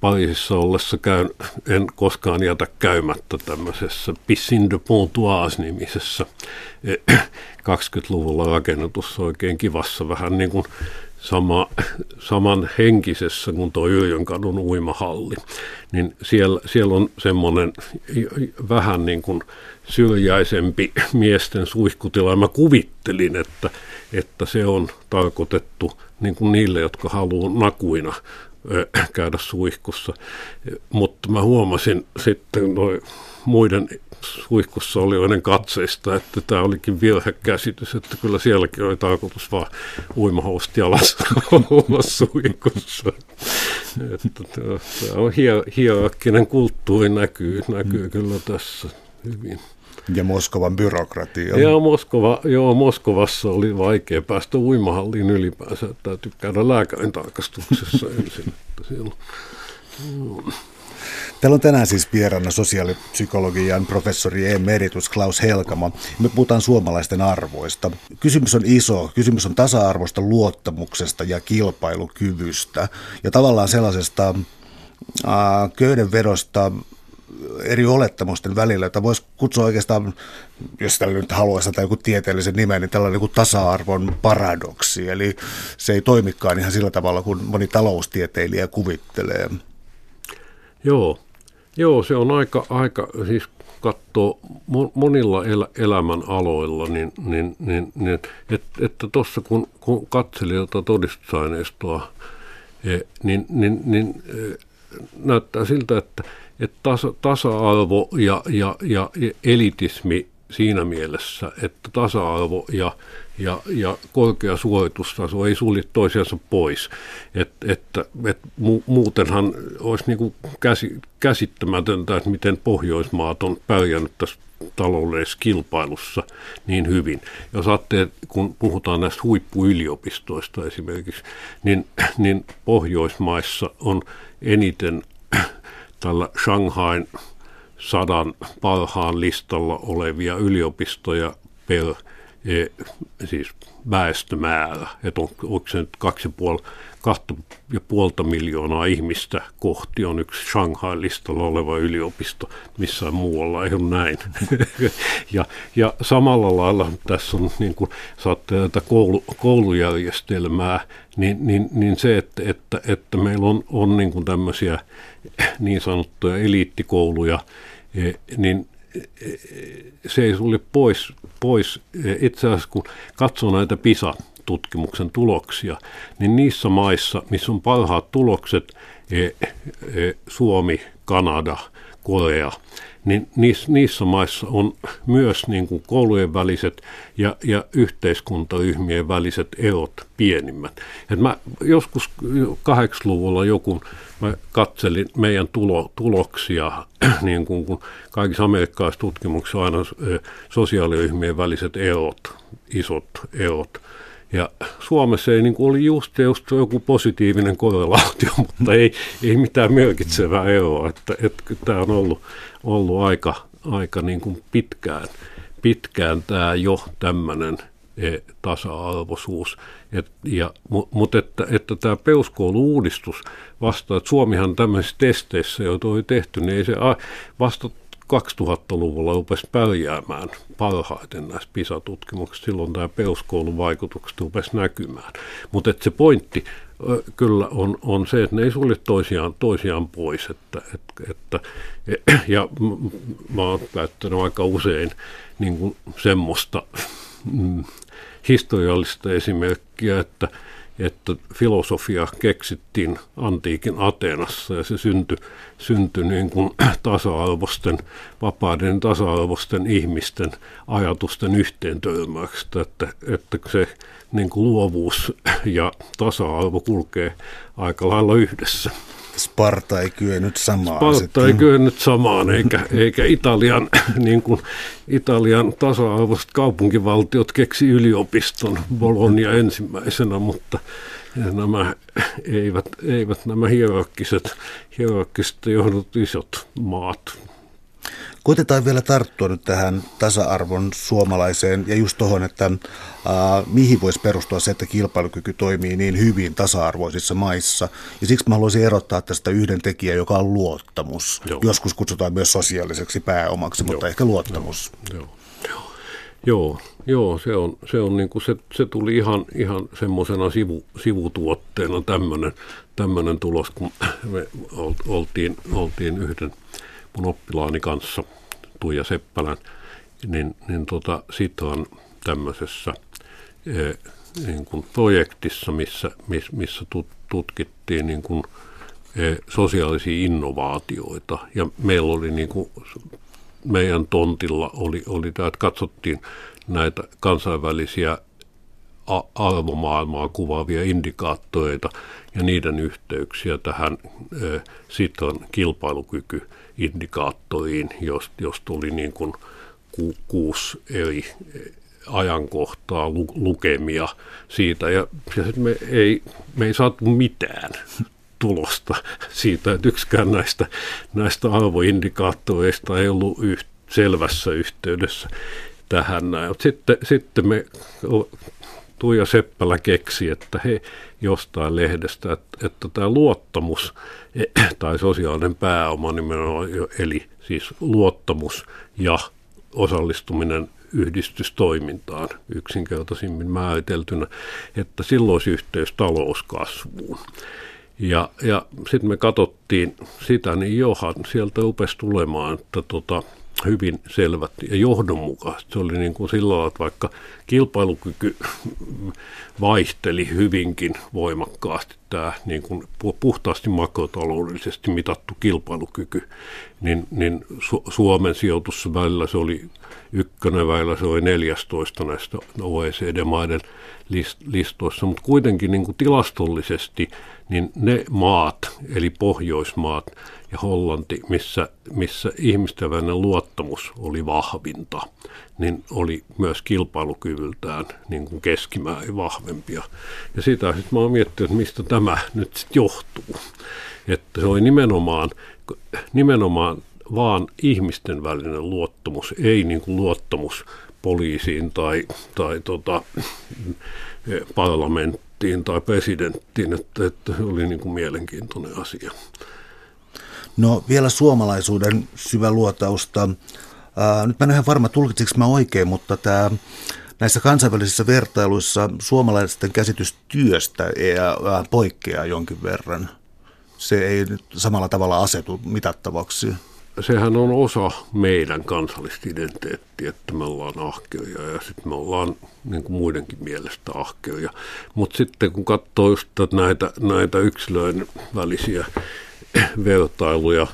Pariisissa ollessa käyn, en koskaan jätä käymättä tämmöisessä Pissin de Pontoise-nimisessä 20-luvulla eh, rakennetussa oikein kivassa vähän niin kuin sama, saman henkisessä kuin tuo kadun uimahalli, niin siellä, siellä on semmoinen vähän niin kuin syrjäisempi miesten suihkutila. Mä kuvittelin, että, että se on tarkoitettu niin kuin niille, jotka haluaa nakuina käydä suihkussa. Mutta mä huomasin sitten noin muiden suihkussa olijoiden katseista, että tämä olikin virhekäsitys, että kyllä sielläkin oli tarkoitus vaan uimahousut jalassa olla suihkussa. Että tämä on hierarkkinen kulttuuri näkyy, näkyy kyllä tässä hyvin. Ja Moskovan byrokratia. Ja Moskova, joo, Moskovassa oli vaikea päästä uimahalliin ylipäänsä. Täytyy käydä lääkärin tarkastuksessa ensin. Että siellä, joo. Täällä on tänään siis vieraana sosiaalipsykologian professori emeritus Klaus Helkama. Me puhutaan suomalaisten arvoista. Kysymys on iso. Kysymys on tasa-arvosta, luottamuksesta ja kilpailukyvystä. Ja tavallaan sellaisesta äh, köydenvedosta eri olettamusten välillä, jota voisi kutsua oikeastaan, jos tällä nyt haluaisi tai joku tieteellisen nimen, niin tällainen kuin tasa-arvon paradoksi. Eli se ei toimikaan ihan sillä tavalla kuin moni taloustieteilijä kuvittelee. Joo, Joo se on aika, aika siis katsoo monilla el, elämän aloilla, niin, niin, niin, niin että tuossa kun, kun katseli jotain todistusaineistoa, e, niin, niin, niin e, näyttää siltä, että, että tasa, tasa-arvo ja, ja, ja elitismi siinä mielessä, että tasa-arvo ja, ja, ja korkea suoritustaso ei sulje toisiansa pois. Et, että, et mu, muutenhan olisi niin kuin käsi, käsittämätöntä, että miten Pohjoismaat on pärjännyt tässä taloudellisessa kilpailussa niin hyvin. Jos ajattelee, kun puhutaan näistä huippuyliopistoista esimerkiksi, niin, niin Pohjoismaissa on eniten tällä Shanghain sadan parhaan listalla olevia yliopistoja per e, siis väestömäärä, että on, onko se nyt kaksi puoli, kahta ja puolta miljoonaa ihmistä kohti on yksi Shanghai-listalla oleva yliopisto, missään muualla ei ole näin. ja, ja samalla lailla tässä on, niin kuin saatte tätä koulu, koulujärjestelmää, niin, niin, niin se, että, että, että meillä on, on niin kuin tämmöisiä niin sanottuja eliittikouluja, e, niin se ei sulle pois, pois. E, itse asiassa kun katsoo näitä PISA-tutkimuksen tuloksia, niin niissä maissa, missä on parhaat tulokset, Suomi, Kanada, Korea, niin niissä, niissä maissa on myös niin kuin koulujen väliset ja, ja yhteiskuntaryhmien väliset erot pienimmät. Et mä joskus 80-luvulla joku, mä katselin meidän tulo, tuloksia, niin kuin, kun kaikissa amerikkalaisissa tutkimuksissa aina sosiaaliryhmien väliset erot, isot erot. Ja Suomessa ei niin kuin oli just, just joku positiivinen korrelaatio, mutta ei, ei mitään merkitsevää eroa. Että, että tämä on ollut, ollut aika, aika niin kuin pitkään, pitkään tämä jo tämmöinen e, tasa-arvoisuus. Et, ja, mutta että, että tämä peruskoulu-uudistus vastaa, että Suomihan tämmöisissä testeissä, joita oli tehty, niin ei se vasta 2000-luvulla rupesi pärjäämään parhaiten näissä PISA-tutkimuksissa. Silloin tämä peruskoulun vaikutukset rupesi näkymään. Mutta se pointti kyllä on, on se, että ne ei sulje toisiaan, toisiaan pois. Että, että, että, ja mä oon käyttänyt aika usein niin kuin semmoista mm, historiallista esimerkkiä, että – että filosofia keksittiin antiikin Ateenassa ja se syntyi, syntyi niin kuin tasa-arvosten, vapaiden tasa-arvosten ihmisten ajatusten yhteentörmäyksestä, että, että se niin kuin luovuus ja tasa-arvo kulkee aika lailla yhdessä. Sparta ei kyennyt samaan. Sparta sitten. ei kyennyt samaan, eikä, eikä Italian, niin kuin, Italian tasa-arvoiset kaupunkivaltiot keksi yliopiston Bologna ensimmäisenä, mutta nämä eivät, eivät nämä hierarkkiset, hierarkkiset johdut isot maat Koitetaan vielä tarttua nyt tähän tasa-arvon suomalaiseen ja just tuohon, että äh, mihin voisi perustua se, että kilpailukyky toimii niin hyvin tasa-arvoisissa maissa. Ja siksi mä haluaisin erottaa tästä yhden tekijän, joka on luottamus. Joo. Joskus kutsutaan myös sosiaaliseksi pääomaksi, mutta Joo. ehkä luottamus. Joo. Joo. Joo, joo, se, on, se, on niin kuin se, se tuli ihan, ihan semmoisena sivu, sivutuotteena tämmöinen tämmöinen tulos, kun me oltiin, oltiin yhden mun oppilaani kanssa, Tuija Seppälän, niin, niin tota, Sitran tämmöisessä e, niin kuin projektissa, missä, miss, missä tut, tutkittiin niin kuin, e, sosiaalisia innovaatioita. Ja meillä oli niin kuin, meidän tontilla oli, oli tämä, että katsottiin näitä kansainvälisiä arvomaailmaa kuvaavia indikaattoreita ja niiden yhteyksiä tähän Sitran kilpailukyky indikaattoriin, jos, jos tuli niin kuin ku, kuusi eri ajankohtaa, lu, lukemia siitä. Ja, ja me, ei, me ei saatu mitään tulosta siitä, että yksikään näistä, näistä arvoindikaattoreista ei ollut yht, selvässä yhteydessä tähän näin. Sitten, sitten me Tuija Seppälä keksi, että he jostain lehdestä, että, että tämä luottamus tai sosiaalinen pääoma nimenomaan, eli siis luottamus ja osallistuminen yhdistystoimintaan yksinkertaisimmin määriteltynä, että silloin olisi yhteys talouskasvuun. Ja, ja sitten me katsottiin sitä, niin johan sieltä rupesi tulemaan, että tota, hyvin selvät ja johdonmukaiset. Se oli niin kuin lailla, että vaikka kilpailukyky vaihteli hyvinkin voimakkaasti, tämä niin kuin puhtaasti makrotaloudellisesti mitattu kilpailukyky, niin, niin Su- Suomen sijoitus välillä se oli ykkönen välillä, se oli 14 näistä OECD-maiden listoissa, mutta kuitenkin niin kuin tilastollisesti niin ne maat, eli Pohjoismaat ja Hollanti, missä, missä ihmisten välinen luottamus oli vahvinta, niin oli myös kilpailukyvyltään niin kuin keskimäärin vahvempia. Ja sitä sitten mä oon miettinyt, että mistä tämä nyt sitten johtuu. Että se oli nimenomaan, nimenomaan vaan ihmisten välinen luottamus, ei niin kuin luottamus poliisiin tai, tai tota, parlamenttiin tai presidenttiin, että, että oli niin kuin mielenkiintoinen asia. No vielä suomalaisuuden syvä luotausta. Ää, nyt mä en ihan varma, tulkitsinko mä oikein, mutta tämä näissä kansainvälisissä vertailuissa suomalaisten käsitys työstä ää, poikkeaa jonkin verran. Se ei nyt samalla tavalla asetu mitattavaksi sehän on osa meidän kansallista identiteettiä, että me ollaan ahkeria ja sitten me ollaan niin kuin muidenkin mielestä ahkeria. Mutta sitten kun katsoo just näitä, näitä yksilöiden välisiä vertailuja,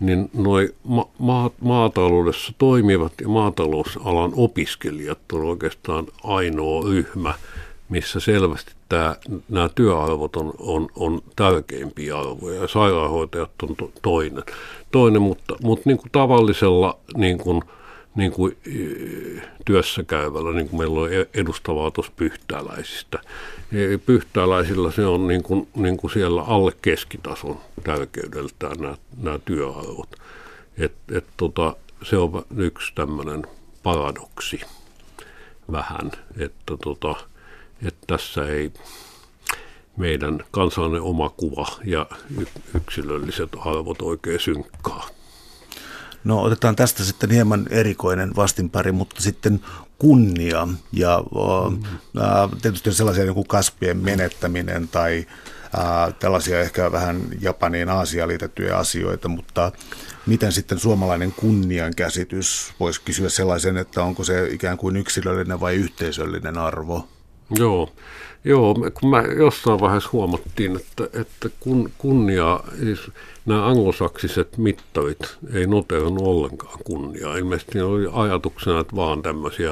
niin noi ma- ma- maataloudessa toimivat ja maatalousalan opiskelijat on oikeastaan ainoa ryhmä, missä selvästi tämä, nämä työarvot on, on, on tärkeimpiä arvoja ja sairaanhoitajat on to, toinen. toinen. Mutta, mutta niin kuin tavallisella niin kuin, niin kuin, työssä käyvällä, niin kuin meillä on e-, edustavaa tuossa pyhtääläisistä. E, pyhtääläisillä se on niin kuin, niin kuin siellä alle keskitason tärkeydeltään nämä, nämä työarvot. Et, et tota, se on yksi tämmöinen paradoksi vähän, että tota, että tässä ei meidän kansallinen oma kuva ja yksilölliset arvot oikein synkkaa. No otetaan tästä sitten hieman erikoinen vastinpari, mutta sitten kunnia ja mm. äh, tietysti sellaisia niin kuin kasvien menettäminen tai äh, tällaisia ehkä vähän Japaniin Aasiaan liitettyjä asioita, mutta miten sitten suomalainen kunnian käsitys, voisi kysyä sellaisen, että onko se ikään kuin yksilöllinen vai yhteisöllinen arvo? Joo, joo kun mä jossain vaiheessa huomattiin, että, että kun, kunnia, siis nämä anglosaksiset mittarit ei noterannut ollenkaan kunniaa. Ilmeisesti oli ajatuksena, että vaan tämmöisiä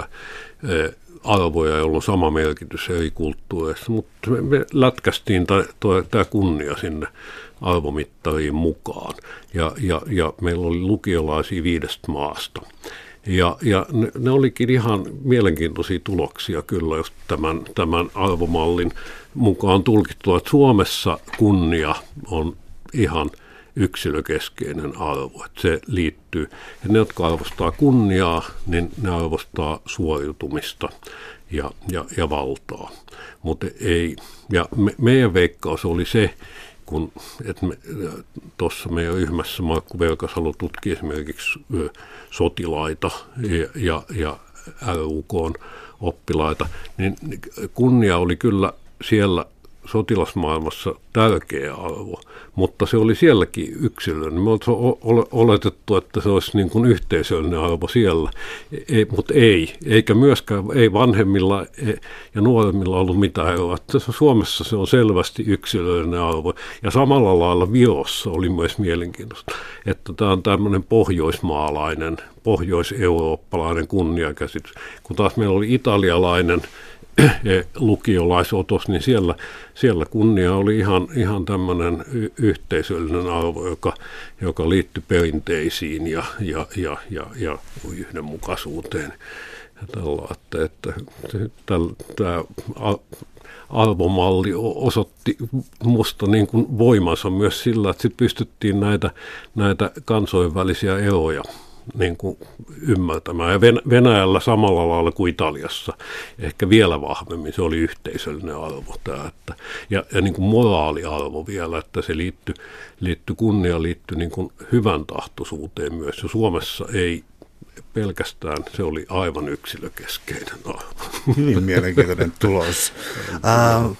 e, arvoja, joilla on sama merkitys eri kulttuureissa, mutta me, me lätkästiin tämä kunnia sinne arvomittariin mukaan. Ja, ja, ja meillä oli lukiolaisia viidestä maasta. Ja, ja ne, ne olikin ihan mielenkiintoisia tuloksia kyllä just tämän, tämän arvomallin mukaan tulkittua, että Suomessa kunnia on ihan yksilökeskeinen arvo. Että se liittyy, ja ne, jotka arvostaa kunniaa, niin ne arvostaa suoriutumista ja, ja, ja valtaa. Mutta ei, ja me, meidän veikkaus oli se, kun tuossa meidän ryhmässä Markku Velkasalo tutki esimerkiksi sotilaita ja, ja, ja RUK oppilaita, niin kunnia oli kyllä siellä sotilasmaailmassa tärkeä arvo, mutta se oli sielläkin yksilöllinen. Me oltiin oletettu, että se olisi niin kuin yhteisöllinen arvo siellä, ei, mutta ei, eikä myöskään ei vanhemmilla e, ja nuoremmilla ollut mitään eroa. Suomessa se on selvästi yksilöllinen arvo ja samalla lailla Virossa oli myös mielenkiintoista, että tämä on tämmöinen pohjoismaalainen, pohjoiseurooppalainen kunniakäsitys, kun taas meillä oli italialainen – lukiolaisotos, niin siellä, siellä kunnia oli ihan, ihan tämmöinen yhteisöllinen arvo, joka, joka liittyi perinteisiin ja, ja, ja, ja, ja yhdenmukaisuuteen. Ja tällä, että, että tämä arvomalli osoitti musta niin kuin voimansa myös sillä, että sit pystyttiin näitä, näitä kansojen välisiä eroja niin kuin ymmärtämään. Ja Venäjällä samalla lailla kuin Italiassa, ehkä vielä vahvemmin, se oli yhteisöllinen arvo tämä. Että, ja, ja niin kuin moraaliarvo vielä, että se liittyy liitty kunnia liittyy niin kuin hyvän tahtoisuuteen myös. Ja Suomessa ei pelkästään, se oli aivan yksilökeskeinen arvo. Hyvin mielenkiintoinen tulos. Uh,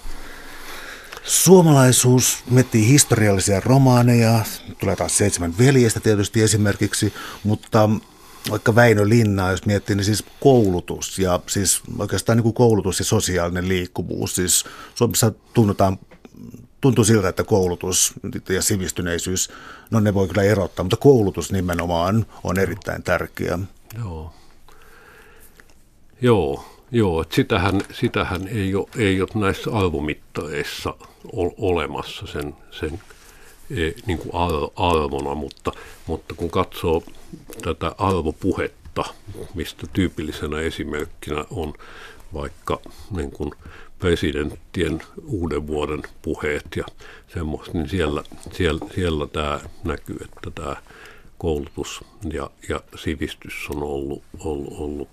Suomalaisuus miettii historiallisia romaaneja, tulee taas seitsemän veljestä tietysti esimerkiksi, mutta vaikka Väinö Linna, jos miettii, niin siis koulutus ja siis oikeastaan niin kuin koulutus ja sosiaalinen liikkuvuus. Siis Suomessa tunnutaan, tuntuu siltä, että koulutus ja sivistyneisyys, no ne voi kyllä erottaa, mutta koulutus nimenomaan on erittäin tärkeä. Joo. Joo, Joo, että sitähän, sitähän ei, ole, ei ole näissä arvomittareissa olemassa sen, sen e, niin kuin arvona, mutta, mutta kun katsoo tätä arvopuhetta, mistä tyypillisenä esimerkkinä on vaikka niin kuin presidenttien uuden vuoden puheet ja semmoista, niin siellä, siellä, siellä tämä näkyy, että tämä koulutus ja, ja sivistys on ollut, ollut, ollut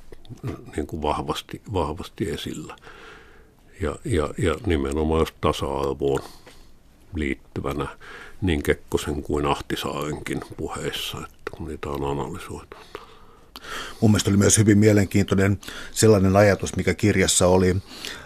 niin kuin vahvasti, vahvasti esillä. Ja, ja, ja nimenomaan tasa-arvoon liittyvänä niin Kekkosen kuin Ahtisaarenkin puheissa, että kun niitä on analysoitu. Mun mielestä oli myös hyvin mielenkiintoinen sellainen ajatus, mikä kirjassa oli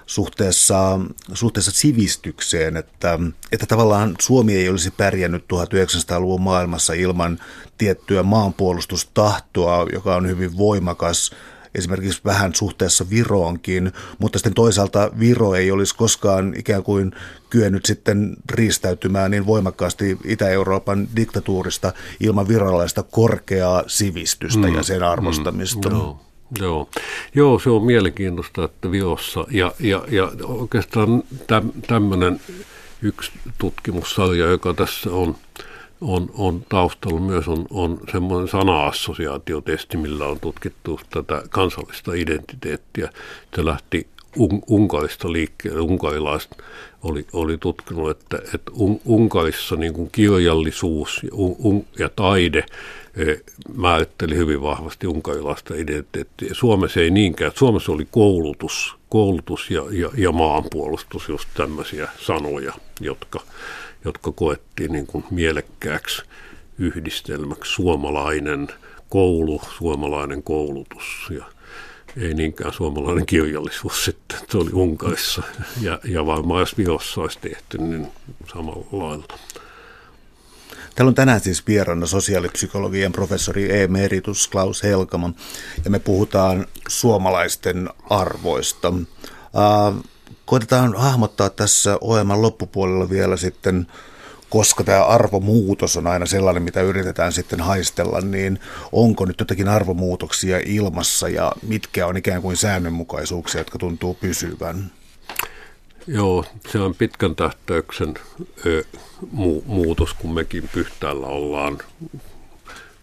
suhteessa, suhteessa sivistykseen, että, että tavallaan Suomi ei olisi pärjännyt 1900-luvun maailmassa ilman tiettyä maanpuolustustahtoa, joka on hyvin voimakas esimerkiksi vähän suhteessa Viroonkin, mutta sitten toisaalta Viro ei olisi koskaan ikään kuin kyennyt sitten riistäytymään niin voimakkaasti Itä-Euroopan diktatuurista ilman virallista korkeaa sivistystä mm. ja sen arvostamista. Mm. Joo. Joo. Joo, se on mielenkiintoista, että Virossa ja, ja, ja oikeastaan tämmöinen yksi tutkimussarja, joka tässä on – on, on taustalla myös on, on semmoinen sana-assosiaatiotesti, millä on tutkittu tätä kansallista identiteettiä. Se lähti un, Unkarista liikkeelle. Unkarilaiset oli, oli tutkinut, että, että un, Unkarissa niin kuin kirjallisuus ja, un, ja taide e, määritteli hyvin vahvasti unkarilaista identiteettiä. Suomessa ei niinkään. Suomessa oli koulutus, koulutus ja, ja, ja maanpuolustus, just tämmöisiä sanoja, jotka jotka koettiin niin kuin mielekkääksi yhdistelmäksi suomalainen koulu, suomalainen koulutus ja ei niinkään suomalainen kirjallisuus sitten, se oli Unkarissa ja, ja varmaan jos Virossa olisi tehty, niin samalla lailla. Täällä on tänään siis vieraana sosiaalipsykologian professori emeritus Klaus Helkama ja me puhutaan suomalaisten arvoista. Uh, koitetaan hahmottaa tässä ohjelman loppupuolella vielä sitten, koska tämä arvomuutos on aina sellainen, mitä yritetään sitten haistella, niin onko nyt jotakin arvomuutoksia ilmassa ja mitkä on ikään kuin säännönmukaisuuksia, jotka tuntuu pysyvän? Joo, se on pitkän tähtäyksen ö, mu- muutos, kun mekin Pyhtäällä ollaan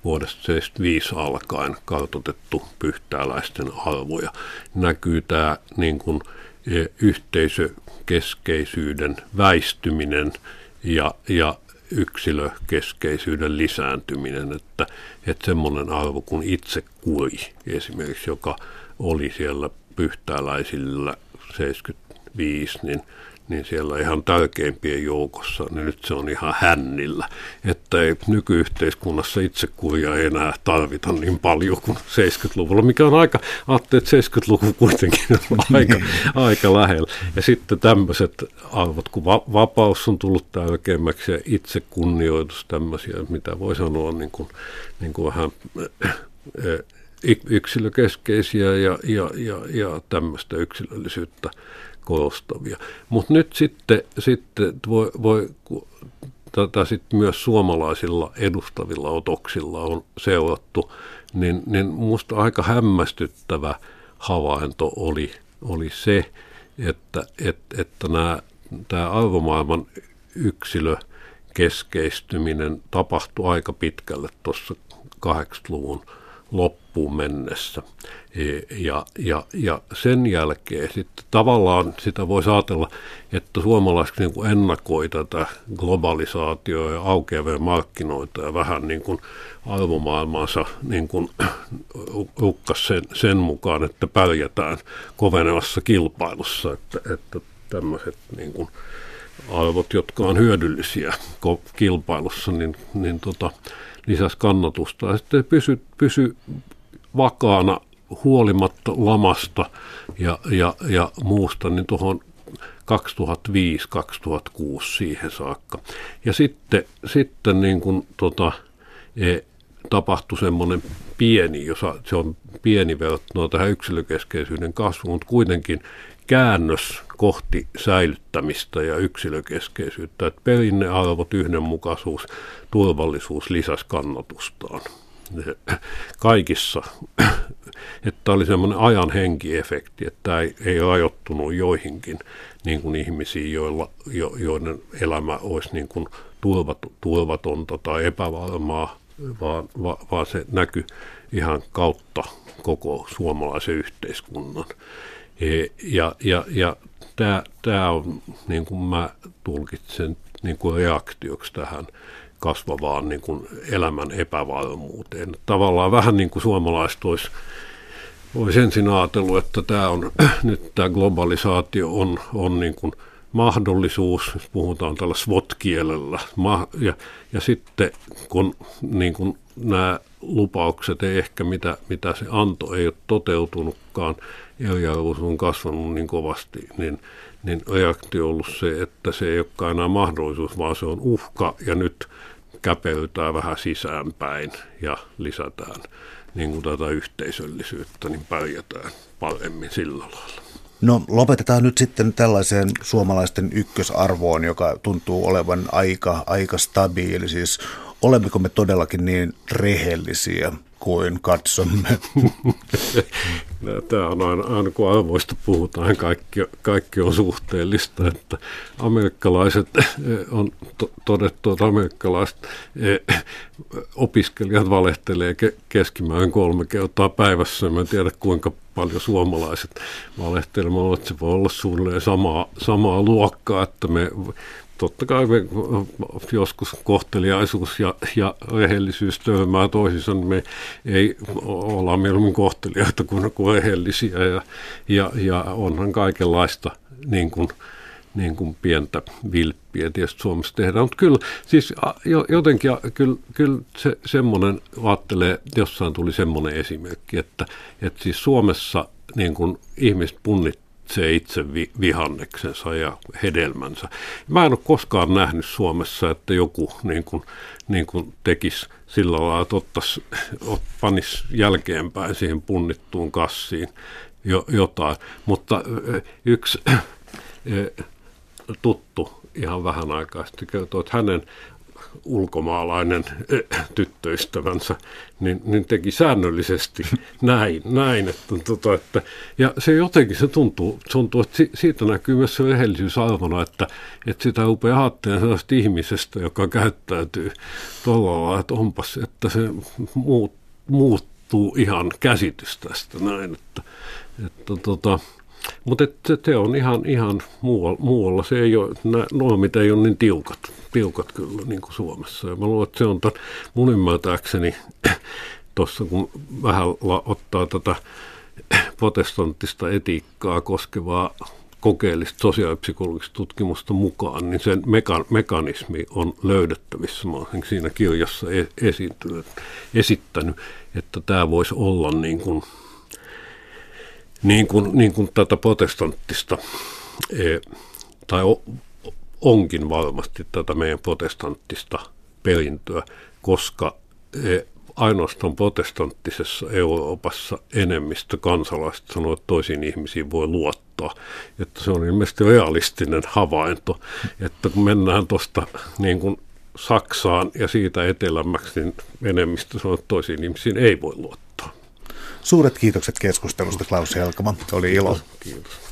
vuodesta 1975 alkaen kartotettu pyhtääläisten arvoja. Näkyy tämä niin kuin – yhteisökeskeisyyden väistyminen ja, ja yksilökeskeisyyden lisääntyminen, että, että semmoinen arvo kuin itse kui esimerkiksi, joka oli siellä pyhtääläisillä 75, niin – niin siellä ihan tärkeimpien joukossa, niin nyt se on ihan hännillä. Että ei nykyyhteiskunnassa itsekuria enää tarvita niin paljon kuin 70-luvulla, mikä on aika, ajattelin, että 70-luku kuitenkin on aika, niin. aika lähellä. Ja sitten tämmöiset arvot, kun va- vapaus on tullut tärkeimmäksi ja itsekunnioitus, tämmöisiä, mitä voi sanoa niin kuin, niin kuin vähän eh, yksilökeskeisiä ja, ja, ja, ja tämmöistä yksilöllisyyttä korostavia. Mutta nyt sitten, sitten voi, voi tätä sitten myös suomalaisilla edustavilla otoksilla on seurattu, niin, niin minusta aika hämmästyttävä havainto oli, oli se, että, että, että tämä arvomaailman yksilö keskeistyminen tapahtui aika pitkälle tuossa 80-luvun loppuun mennessä. E, ja, ja, ja sen jälkeen sitten tavallaan sitä voi ajatella, että suomalaiset niin kuin ennakoi tätä globalisaatioa ja aukeavia markkinoita ja vähän niin kuin arvomaailmaansa niin kuin rukkas sen, sen mukaan, että pärjätään kovenevassa kilpailussa, että, että tämmöiset niin kuin arvot, jotka on hyödyllisiä kilpailussa, niin, niin tota, lisäsi kannatusta. Ja sitten pysy, pysy vakaana huolimatta lamasta ja, ja, ja muusta, niin tuohon 2005-2006 siihen saakka. Ja sitten, sitten niin kuin, tota, e, tapahtui semmoinen pieni, jos se on pieni verrattuna tähän yksilökeskeisyyden kasvuun, mutta kuitenkin käännös kohti säilyttämistä ja yksilökeskeisyyttä, että perinnearvot, yhdenmukaisuus, turvallisuus lisäsi kannatustaan kaikissa, että oli semmoinen ajan henkiefekti, että tämä ei, ei rajoittunut joihinkin niin kuin ihmisiin, joilla, jo, joiden elämä olisi niin kuin turvat, turvatonta tai epävarmaa, vaan, va, vaan se näkyy ihan kautta koko suomalaisen yhteiskunnan. E, ja, ja, ja tämä, tämä on, niin kuin mä tulkitsen, niin kuin reaktioksi tähän kasvavaan niin kuin elämän epävarmuuteen. Tavallaan vähän niin kuin suomalaiset olisi, olisi ensin ajatellut, että tämä on, nyt tämä globalisaatio on, on niin kuin mahdollisuus, puhutaan tällä SWOT-kielellä, ja, ja sitten kun niin kuin nämä lupaukset ei ehkä, mitä, mitä se anto ei ole toteutunutkaan, eriarvoisuus on kasvanut niin kovasti, niin, niin reaktio on ollut se, että se ei olekaan enää mahdollisuus, vaan se on uhka, ja nyt käpeytää vähän sisäänpäin ja lisätään niin kuin tätä yhteisöllisyyttä, niin pärjätään paremmin sillä lailla. No lopetetaan nyt sitten tällaiseen suomalaisten ykkösarvoon, joka tuntuu olevan aika, aika stabiili. Siis olemmeko me todellakin niin rehellisiä kuin katsomme? Tämä on aina, aina kun arvoista puhutaan, kaikki, kaikki on suhteellista, että amerikkalaiset eh, on todettu, että amerikkalaiset eh, opiskelijat valehtelee keskimäärin kolme kertaa päivässä. Mä en tiedä kuinka paljon suomalaiset valehtelemaan, että se voi olla suunnilleen samaa, samaa luokkaa, että me totta kai me joskus kohteliaisuus ja, ja rehellisyys törmää toisissa, niin me ei olla mieluummin kohteliaita kuin, kuin rehellisiä ja, ja, ja onhan kaikenlaista niin kuin, niin kuin pientä vilppiä tietysti Suomessa tehdään, mutta kyllä siis jotenkin kyllä, kyllä se, semmoinen, ajattelee, jossain tuli semmoinen esimerkki, että, että siis Suomessa niin kuin ihmiset punnit se itse vi, vihanneksensa ja hedelmänsä. Mä en ole koskaan nähnyt Suomessa, että joku niin kuin, niin kuin tekisi sillä lailla, että ottaisi, panisi jälkeenpäin siihen punnittuun kassiin jo, jotain. Mutta yksi tuttu ihan vähän aikaa sitten kertoo, että hänen ulkomaalainen äh, tyttöystävänsä, niin, niin teki säännöllisesti näin, näin että, tota, että, ja se jotenkin se tuntuu, tuntuu että siitä näkyy myös se rehellisyys arvona, että, että sitä rupeaa ajattelemaan sellaista ihmisestä, joka käyttäytyy tuolla että onpas, että se muut, muuttuu ihan käsitys tästä näin, että, että tota, mutta se, se on ihan, ihan muualla, muualla. Se ei ole, normit ei ole niin tiukat, tiukat kyllä niin kuin Suomessa. Ja mä luulen, että se on tämän, mun ymmärtääkseni tuossa, kun vähän ottaa tätä protestanttista etiikkaa koskevaa kokeellista sosiaalipsykologista tutkimusta mukaan, niin sen meka- mekanismi on löydettävissä. Mä olen siinä kirjassa e-, esiintynyt, esittänyt, että tämä voisi olla niin kuin – niin kuin, niin kuin tätä protestanttista, e, tai onkin varmasti tätä meidän protestanttista perintöä, koska e, ainoastaan protestanttisessa Euroopassa enemmistö kansalaisista sanoo, että toisiin ihmisiin voi luottaa. Että se on ilmeisesti realistinen havainto, että kun mennään tuosta niin kuin Saksaan ja siitä etelämmäksi, niin enemmistö sanoo, että toisiin ihmisiin ei voi luottaa. Suuret kiitokset keskustelusta Klaus Helkama. Oli ilo. Kiitos.